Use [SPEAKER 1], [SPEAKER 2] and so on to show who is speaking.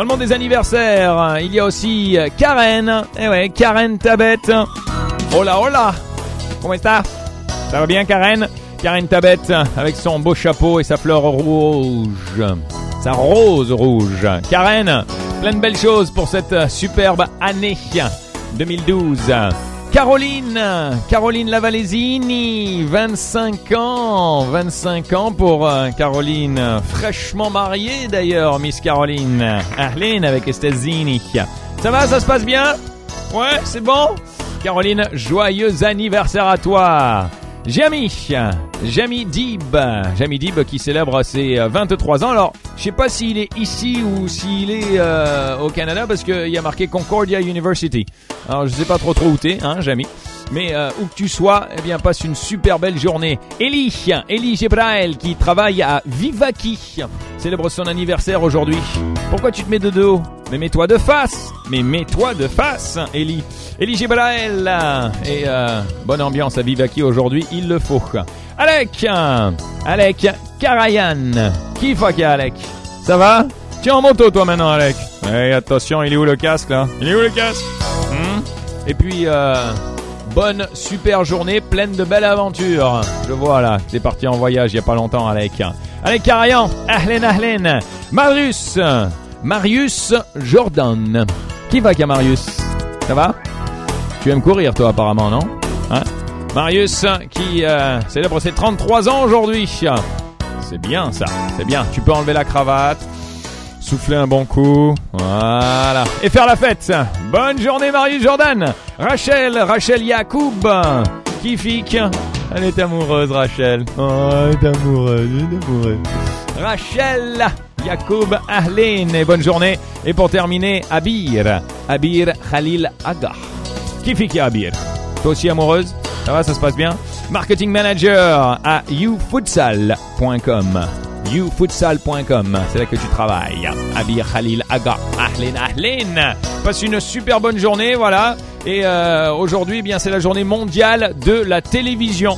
[SPEAKER 1] Dans le monde des anniversaires, il y a aussi Karen. Eh ouais, Karen Tabette. Hola, hola. Comment ça Ça va bien, Karen? Karen Tabette avec son beau chapeau et sa fleur rouge. Sa rose rouge. Karen, plein de belles choses pour cette superbe année 2012. Caroline, Caroline Lavalesini, 25 ans, 25 ans pour euh, Caroline, fraîchement mariée d'ailleurs, Miss Caroline. Arlene avec Estezini. Ça va, ça se passe bien? Ouais, c'est bon? Caroline, joyeux anniversaire à toi Jamy, Jamy Dib, Jamy Dib qui célèbre ses 23 ans. Alors, je sais pas s'il est ici ou s'il est euh, au Canada parce qu'il y a marqué Concordia University. Alors, je sais pas trop trop où t'es, hein, Jamy. Mais euh, où que tu sois, eh bien, passe une super belle journée. Eli, Eli Gebrael qui travaille à Vivaki, célèbre son anniversaire aujourd'hui. Pourquoi tu te mets de dos? Mais mets-toi de face Mais mets-toi de face, Eli. Eli Gebrael Et euh, bonne ambiance à Vivaki aujourd'hui, il le faut. Alec Alec Karayan. Qui fait Alec? Ça va? Tu es en moto toi maintenant, Alec Eh, attention, il est où le casque là? Il est où le casque? Hmm? Et puis... Euh, bonne super journée pleine de belles aventures. Je vois là, t'es parti en voyage il y a pas longtemps Alec. Alec Carayan, ahlen ahlen. Marius, Marius Jordan. Qui va qu'à Marius? Ça va? Tu aimes courir toi apparemment, non? Hein? Marius qui euh, célèbre ses 33 ans aujourd'hui. C'est bien ça, c'est bien. Tu peux enlever la cravate, souffler un bon coup, voilà, et faire la fête. Bonne journée Marius Jordan. Rachel, Rachel Yacoub, Kifik. Elle est amoureuse Rachel. Oh, elle est amoureuse, elle est amoureuse. Rachel Yacoub Ahlen et bonne journée. Et pour terminer, Abir, Abir Khalil Aga. Kifik Abir? Toi aussi amoureuse? Ça va, ça se passe bien? Marketing Manager à youfutsal.com youfutsal.com. C'est là que tu travailles. Abir Khalil Aga. Ahlen, ahlen. Passe une super bonne journée, voilà. Et euh, aujourd'hui, eh bien, c'est la journée mondiale de la télévision.